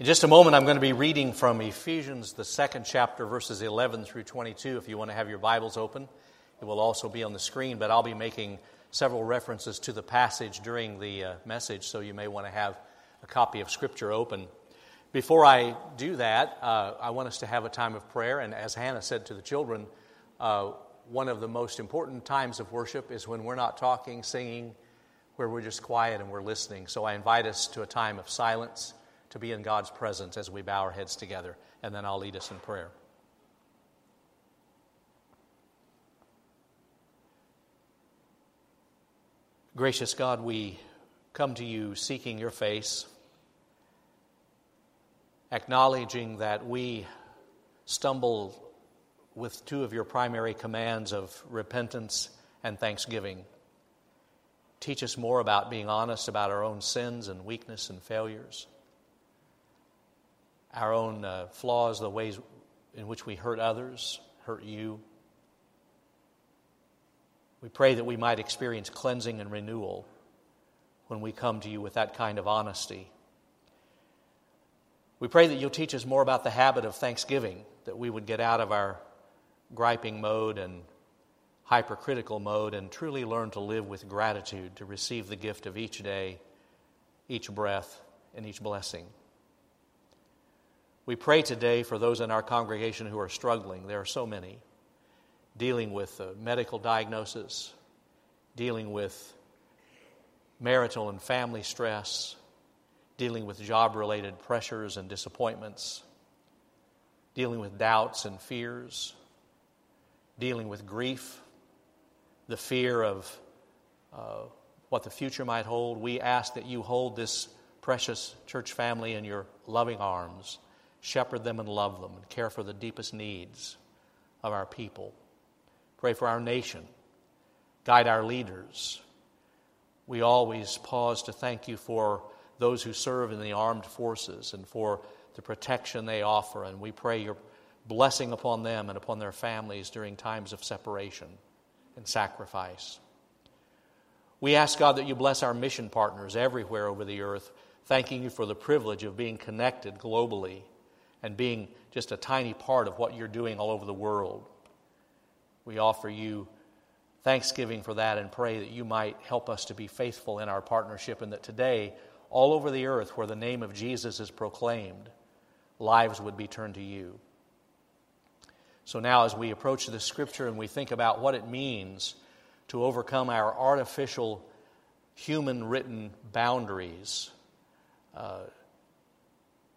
In just a moment, I'm going to be reading from Ephesians, the second chapter, verses 11 through 22. If you want to have your Bibles open, it will also be on the screen, but I'll be making several references to the passage during the uh, message, so you may want to have a copy of Scripture open. Before I do that, uh, I want us to have a time of prayer, and as Hannah said to the children, uh, one of the most important times of worship is when we're not talking, singing, where we're just quiet and we're listening. So I invite us to a time of silence to be in God's presence as we bow our heads together, and then I'll lead us in prayer. Gracious God, we come to you seeking your face, acknowledging that we stumble with two of your primary commands of repentance and thanksgiving. Teach us more about being honest about our own sins and weakness and failures, our own uh, flaws, the ways in which we hurt others, hurt you. We pray that we might experience cleansing and renewal when we come to you with that kind of honesty. We pray that you'll teach us more about the habit of thanksgiving, that we would get out of our griping mode and hypercritical mode and truly learn to live with gratitude to receive the gift of each day, each breath, and each blessing. We pray today for those in our congregation who are struggling. There are so many dealing with medical diagnosis, dealing with marital and family stress, dealing with job related pressures and disappointments, dealing with doubts and fears, dealing with grief the fear of uh, what the future might hold, we ask that you hold this precious church family in your loving arms, shepherd them and love them, and care for the deepest needs of our people. Pray for our nation, guide our leaders. We always pause to thank you for those who serve in the armed forces and for the protection they offer, and we pray your blessing upon them and upon their families during times of separation and sacrifice. We ask God that you bless our mission partners everywhere over the earth, thanking you for the privilege of being connected globally and being just a tiny part of what you're doing all over the world. We offer you thanksgiving for that and pray that you might help us to be faithful in our partnership and that today, all over the earth where the name of Jesus is proclaimed, lives would be turned to you. So now, as we approach the scripture and we think about what it means to overcome our artificial, human written boundaries, uh,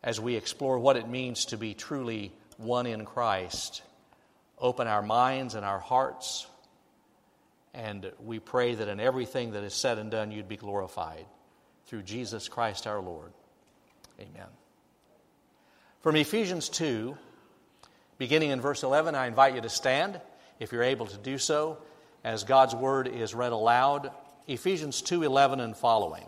as we explore what it means to be truly one in Christ, open our minds and our hearts, and we pray that in everything that is said and done, you'd be glorified through Jesus Christ our Lord. Amen. From Ephesians 2, Beginning in verse 11, I invite you to stand if you're able to do so as God's word is read aloud. Ephesians 2:11 and following.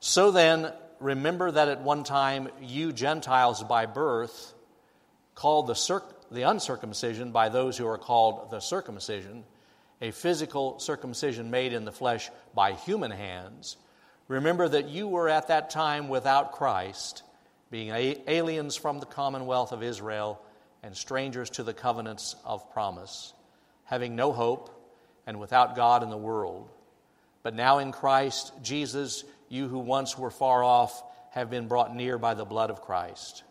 So then, remember that at one time you Gentiles by birth, called the, circ- the uncircumcision by those who are called the circumcision, a physical circumcision made in the flesh by human hands, remember that you were at that time without Christ, being aliens from the commonwealth of Israel and strangers to the covenants of promise, having no hope and without God in the world. But now in Christ Jesus, you who once were far off have been brought near by the blood of Christ.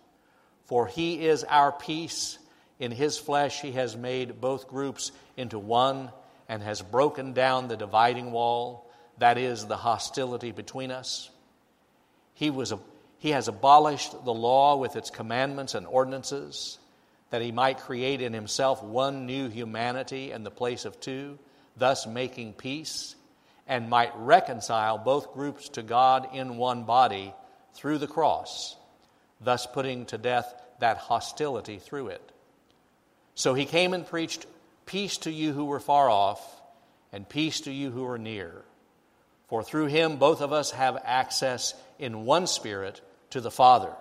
For he is our peace. In his flesh, he has made both groups into one and has broken down the dividing wall, that is, the hostility between us. He, was he has abolished the law with its commandments and ordinances that he might create in himself one new humanity in the place of two, thus making peace, and might reconcile both groups to God in one body through the cross, thus putting to death that hostility through it. So he came and preached peace to you who were far off, and peace to you who are near. For through him both of us have access in one spirit to the Father.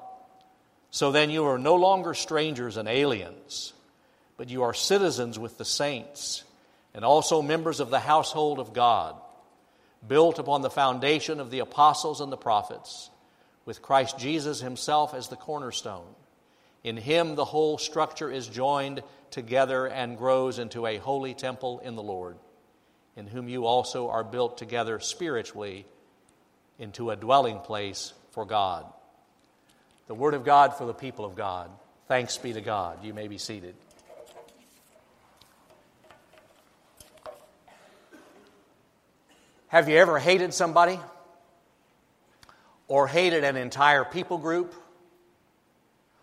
So then you are no longer strangers and aliens, but you are citizens with the saints and also members of the household of God, built upon the foundation of the apostles and the prophets, with Christ Jesus himself as the cornerstone. In him, the whole structure is joined together and grows into a holy temple in the Lord, in whom you also are built together spiritually into a dwelling place for God. The Word of God for the people of God. Thanks be to God. You may be seated. Have you ever hated somebody? Or hated an entire people group?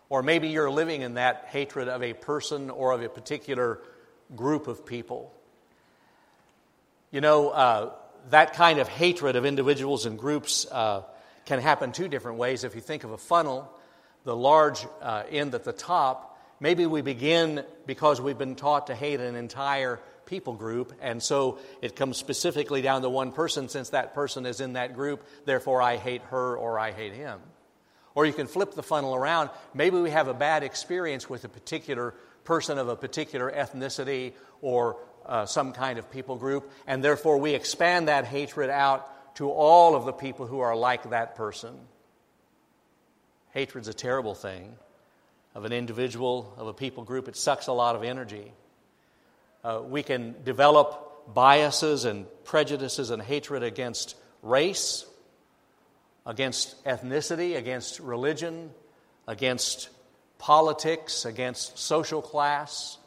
Or maybe you're living in that hatred of a person or of a particular group of people. You know, uh, that kind of hatred of individuals and groups uh, can happen two different ways. If you think of a funnel, the large uh, end at the top, maybe we begin because we've been taught to hate an entire people group, and so it comes specifically down to one person since that person is in that group, therefore I hate her or I hate him. Or you can flip the funnel around. Maybe we have a bad experience with a particular person of a particular ethnicity or uh, some kind of people group, and therefore we expand that hatred out to all of the people who are like that person. Hatred's a terrible thing of an individual, of a people group. It sucks a lot of energy. Uh, we can develop biases and prejudices and hatred against race, against ethnicity, against religion, against politics, against social class.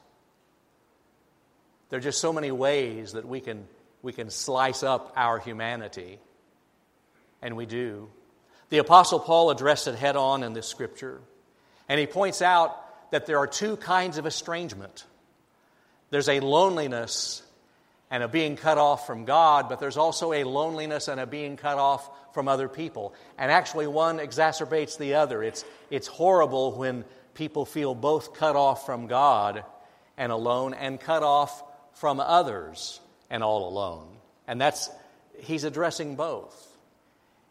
There are just so many ways that we can, we can slice up our humanity, and we do. The Apostle Paul addressed it head on in this scripture, and he points out that there are two kinds of estrangement there's a loneliness and a being cut off from God, but there's also a loneliness and a being cut off from other people. And actually, one exacerbates the other. It's, it's horrible when people feel both cut off from God and alone and cut off from others and all alone. And that's, he's addressing both.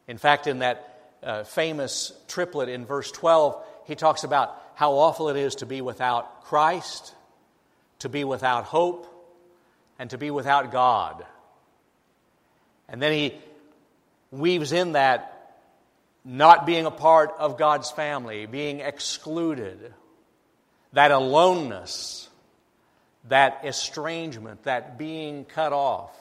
In fact, in that uh, famous triplet in verse 12, he talks about how awful it is to be without Christ to be without hope, and to be without God. And then he weaves in that not being a part of God's family, being excluded, that aloneness, that estrangement, that being cut off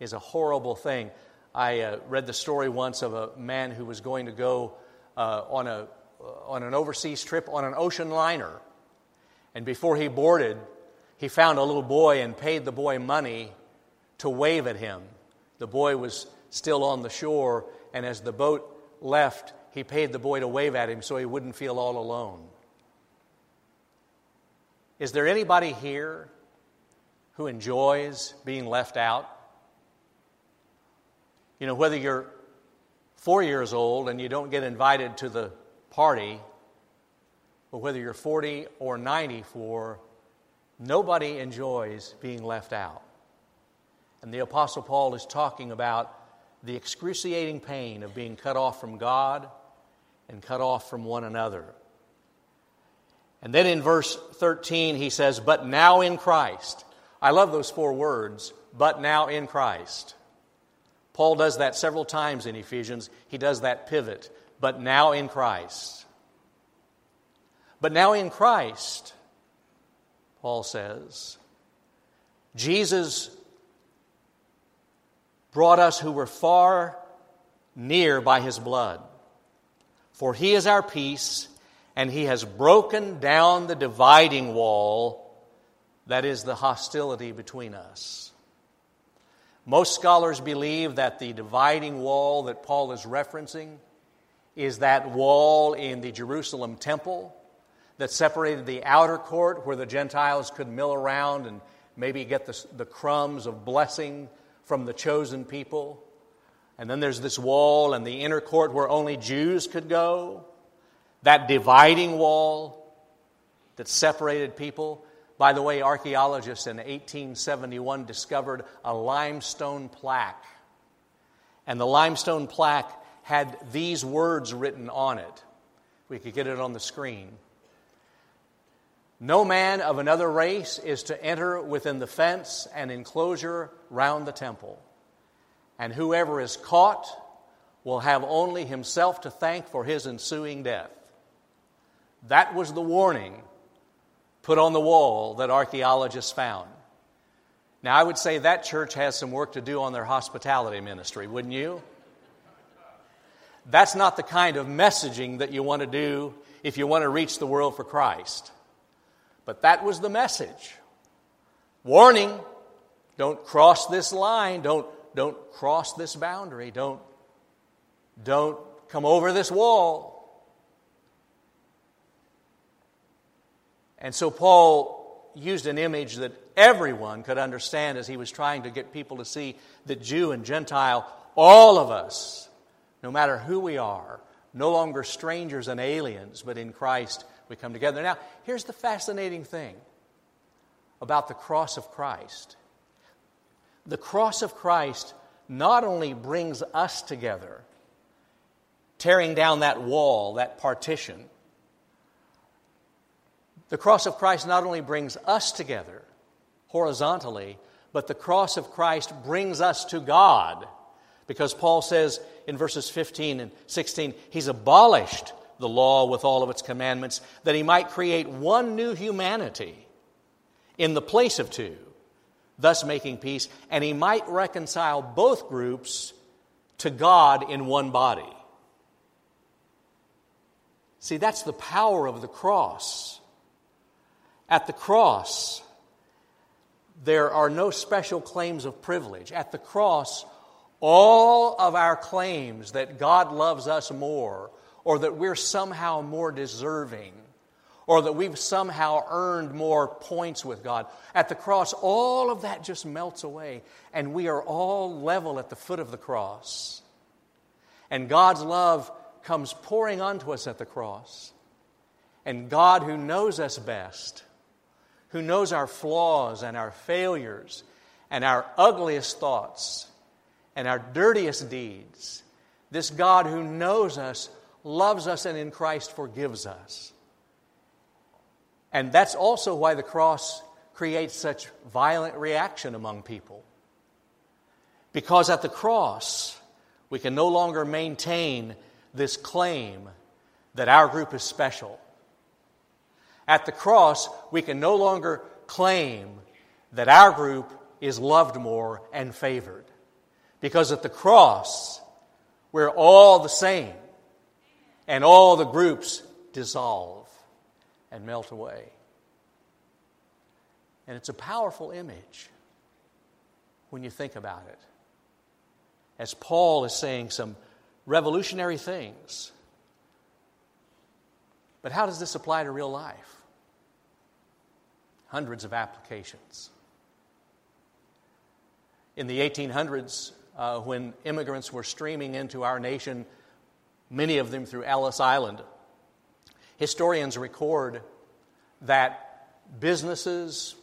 is a horrible thing. I uh, read the story once of a man who was going to go uh, on, a, uh, on an overseas trip on an ocean liner. And before he boarded, he found a little boy and paid the boy money to wave at him. The boy was still on the shore, and as the boat left, he paid the boy to wave at him so he wouldn't feel all alone. Is there anybody here who enjoys being left out? You know, whether you're four years old and you don't get invited to the party, or whether you're 40 or 94 Nobody enjoys being left out. And the Apostle Paul is talking about the excruciating pain of being cut off from God and cut off from one another. And then in verse 13, he says, But now in Christ. I love those four words, but now in Christ. Paul does that several times in Ephesians. He does that pivot, but now in Christ. But now in Christ, Paul says. Jesus brought us who were far near by his blood. For he is our peace, and he has broken down the dividing wall that is the hostility between us. Most scholars believe that the dividing wall that Paul is referencing is that wall in the Jerusalem temple that separated the outer court where the Gentiles could mill around and maybe get the, the crumbs of blessing from the chosen people. And then there's this wall and the inner court where only Jews could go. That dividing wall that separated people. By the way, archaeologists in 1871 discovered a limestone plaque. And the limestone plaque had these words written on it. We could get it on the screen. No man of another race is to enter within the fence and enclosure round the temple. And whoever is caught will have only himself to thank for his ensuing death. That was the warning put on the wall that archaeologists found. Now, I would say that church has some work to do on their hospitality ministry, wouldn't you? That's not the kind of messaging that you want to do if you want to reach the world for Christ. But that was the message. Warning don't cross this line, don't, don't cross this boundary, don't, don't come over this wall. And so Paul used an image that everyone could understand as he was trying to get people to see that Jew and Gentile, all of us, no matter who we are, no longer strangers and aliens, but in Christ we come together. Now, here's the fascinating thing about the cross of Christ the cross of Christ not only brings us together, tearing down that wall, that partition, the cross of Christ not only brings us together horizontally, but the cross of Christ brings us to God. Because Paul says in verses 15 and 16, he's abolished the law with all of its commandments that he might create one new humanity in the place of two, thus making peace, and he might reconcile both groups to God in one body. See, that's the power of the cross. At the cross, there are no special claims of privilege. At the cross, all of our claims that God loves us more, or that we're somehow more deserving, or that we've somehow earned more points with God, at the cross, all of that just melts away, and we are all level at the foot of the cross. And God's love comes pouring onto us at the cross. And God, who knows us best, who knows our flaws and our failures and our ugliest thoughts and our dirtiest deeds. This God who knows us, loves us, and in Christ forgives us. And that's also why the cross creates such violent reaction among people. Because at the cross, we can no longer maintain this claim that our group is special at the cross, we can no longer claim that our group is loved more and favored. Because at the cross, we're all the same, and all the groups dissolve and melt away. And it's a powerful image when you think about it. As Paul is saying some revolutionary things. But how does this apply to real life? hundreds of applications. In the 1800s, uh, when immigrants were streaming into our nation, many of them through Ellis Island, historians record that businesses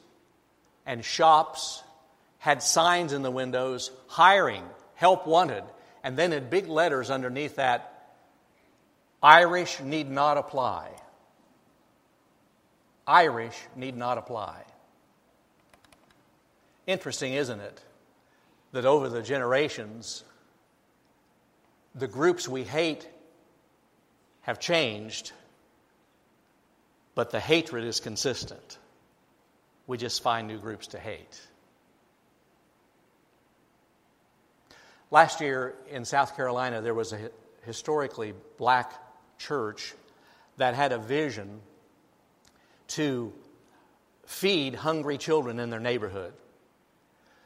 and shops had signs in the windows hiring, help wanted, and then in big letters underneath that, Irish need not apply. Irish need not apply. Interesting, isn't it, that over the generations, the groups we hate have changed, but the hatred is consistent. We just find new groups to hate. Last year in South Carolina, there was a historically black church that had a vision to feed hungry children in their neighborhood.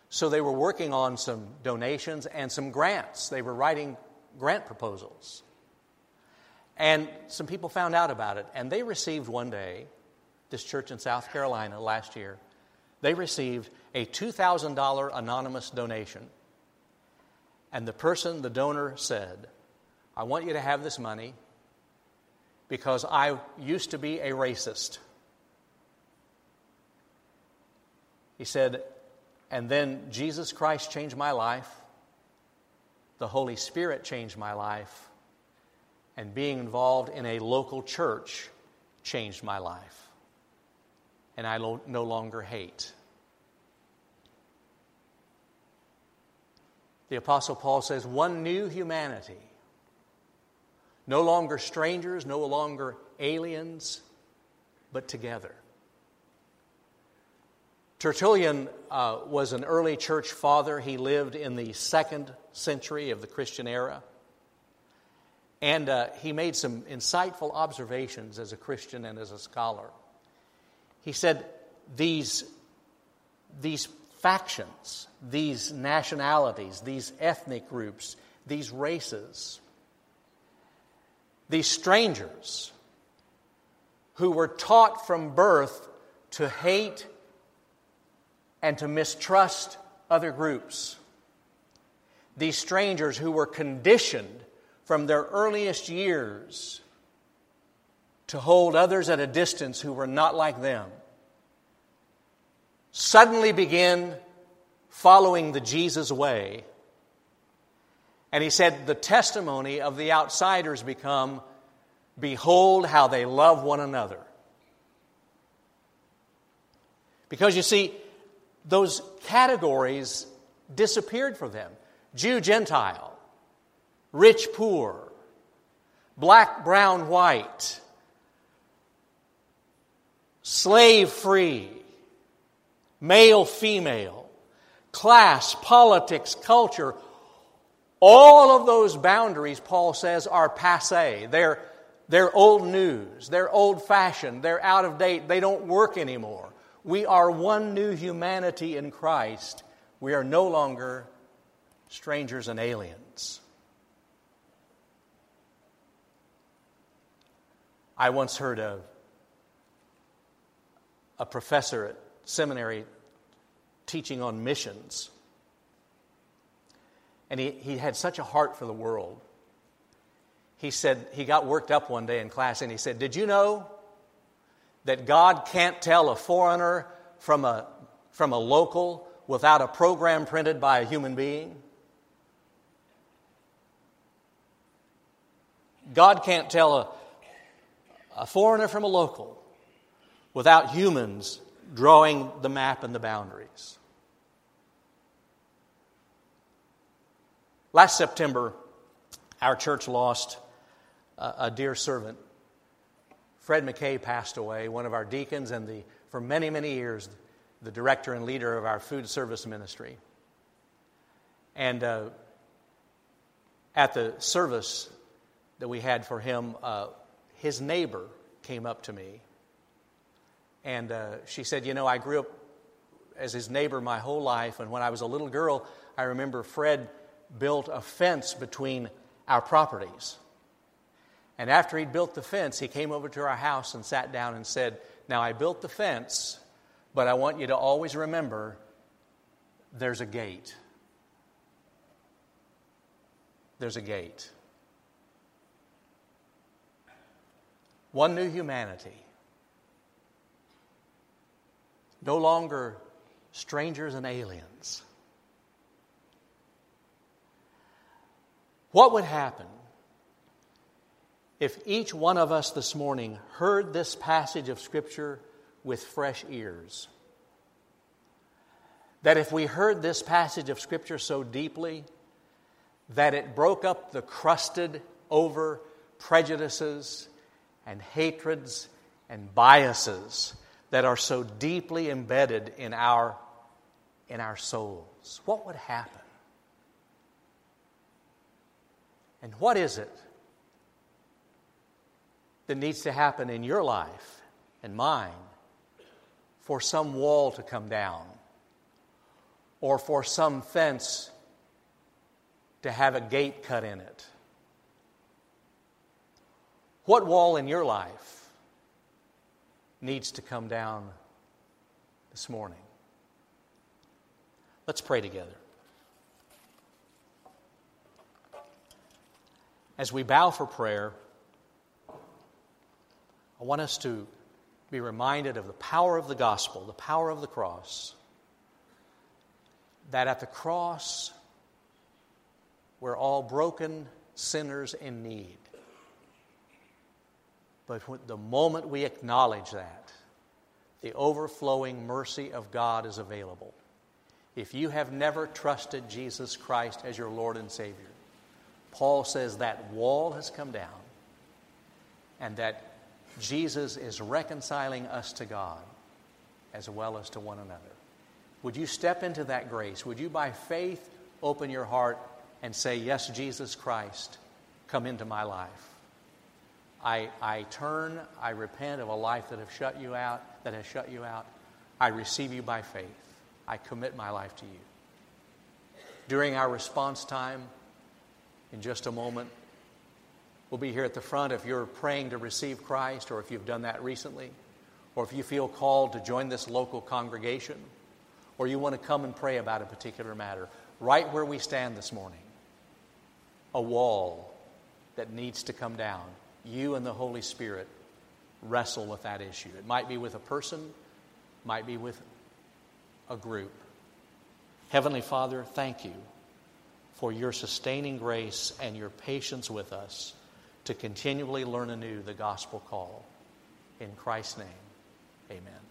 So they were working on some donations and some grants. They were writing grant proposals. And some people found out about it, and they received one day, this church in South Carolina last year, they received a $2,000 anonymous donation. And the person, the donor, said, I want you to have this money because I used to be a racist. He said, and then Jesus Christ changed my life, the Holy Spirit changed my life, and being involved in a local church changed my life. And I no longer hate. The Apostle Paul says, one new humanity, No longer strangers, no longer aliens, but together. Tertullian uh, was an early church father. He lived in the second century of the Christian era. And uh, he made some insightful observations as a Christian and as a scholar. He said, These, these factions, these nationalities, these ethnic groups, these races, these strangers who were taught from birth to hate and to mistrust other groups. These strangers who were conditioned from their earliest years to hold others at a distance who were not like them suddenly begin following the Jesus way. And he said, the testimony of the outsiders become, behold how they love one another. Because you see, those categories disappeared for them Jew, Gentile, rich, poor, black, brown, white, slave free, male, female, class, politics, culture. All of those boundaries, Paul says, are passe. They're, they're old news. They're old fashioned. They're out of date. They don't work anymore. We are one new humanity in Christ. We are no longer strangers and aliens. I once heard a, a professor at seminary teaching on missions. And he, he had such a heart for the world. He said, he got worked up one day in class and he said, Did you know that God can't tell a foreigner from a, from a local without a program printed by a human being? God can't tell a, a foreigner from a local without humans drawing the map and the boundaries. Last September, our church lost a, a dear servant Fred McKay passed away, one of our deacons, and the, for many, many years, the director and leader of our food service ministry. And uh, at the service that we had for him, uh, his neighbor came up to me. And uh, she said, You know, I grew up as his neighbor my whole life. And when I was a little girl, I remember Fred built a fence between our properties. And after he'd built the fence, he came over to our house and sat down and said, Now I built the fence, but I want you to always remember there's a gate. There's a gate. One new humanity. No longer strangers and aliens. What would happen if each one of us this morning heard this passage of Scripture with fresh ears, that if we heard this passage of Scripture so deeply that it broke up the crusted over prejudices and hatreds and biases that are so deeply embedded in our, in our souls, what would happen? And what is it that needs to happen in your life and mine for some wall to come down or for some fence to have a gate cut in it? What wall in your life needs to come down this morning? Let's pray together. As we bow for prayer, I want us to be reminded of the power of the gospel, the power of the cross. That at the cross, we're all broken sinners in need. But the moment we acknowledge that, the overflowing mercy of God is available. If you have never trusted Jesus Christ as your Lord and Savior, Paul says that wall has come down and that Jesus is reconciling us to God as well as to one another. Would you step into that grace? Would you, by faith, open your heart and say, Yes, Jesus Christ, come into my life? I, I turn, I repent of a life that have shut you out, that has shut you out. I receive you by faith. I commit my life to you. During our response time, in just a moment, we'll be here at the front if you're praying to receive Christ or if you've done that recently, or if you feel called to join this local congregation, or you want to come and pray about a particular matter. Right where we stand this morning, a wall that needs to come down. You and the Holy Spirit wrestle with that issue. It might be with a person, might be with a group. Heavenly Father, thank you for your sustaining grace and your patience with us to continually learn anew the gospel call. In Christ's name, amen.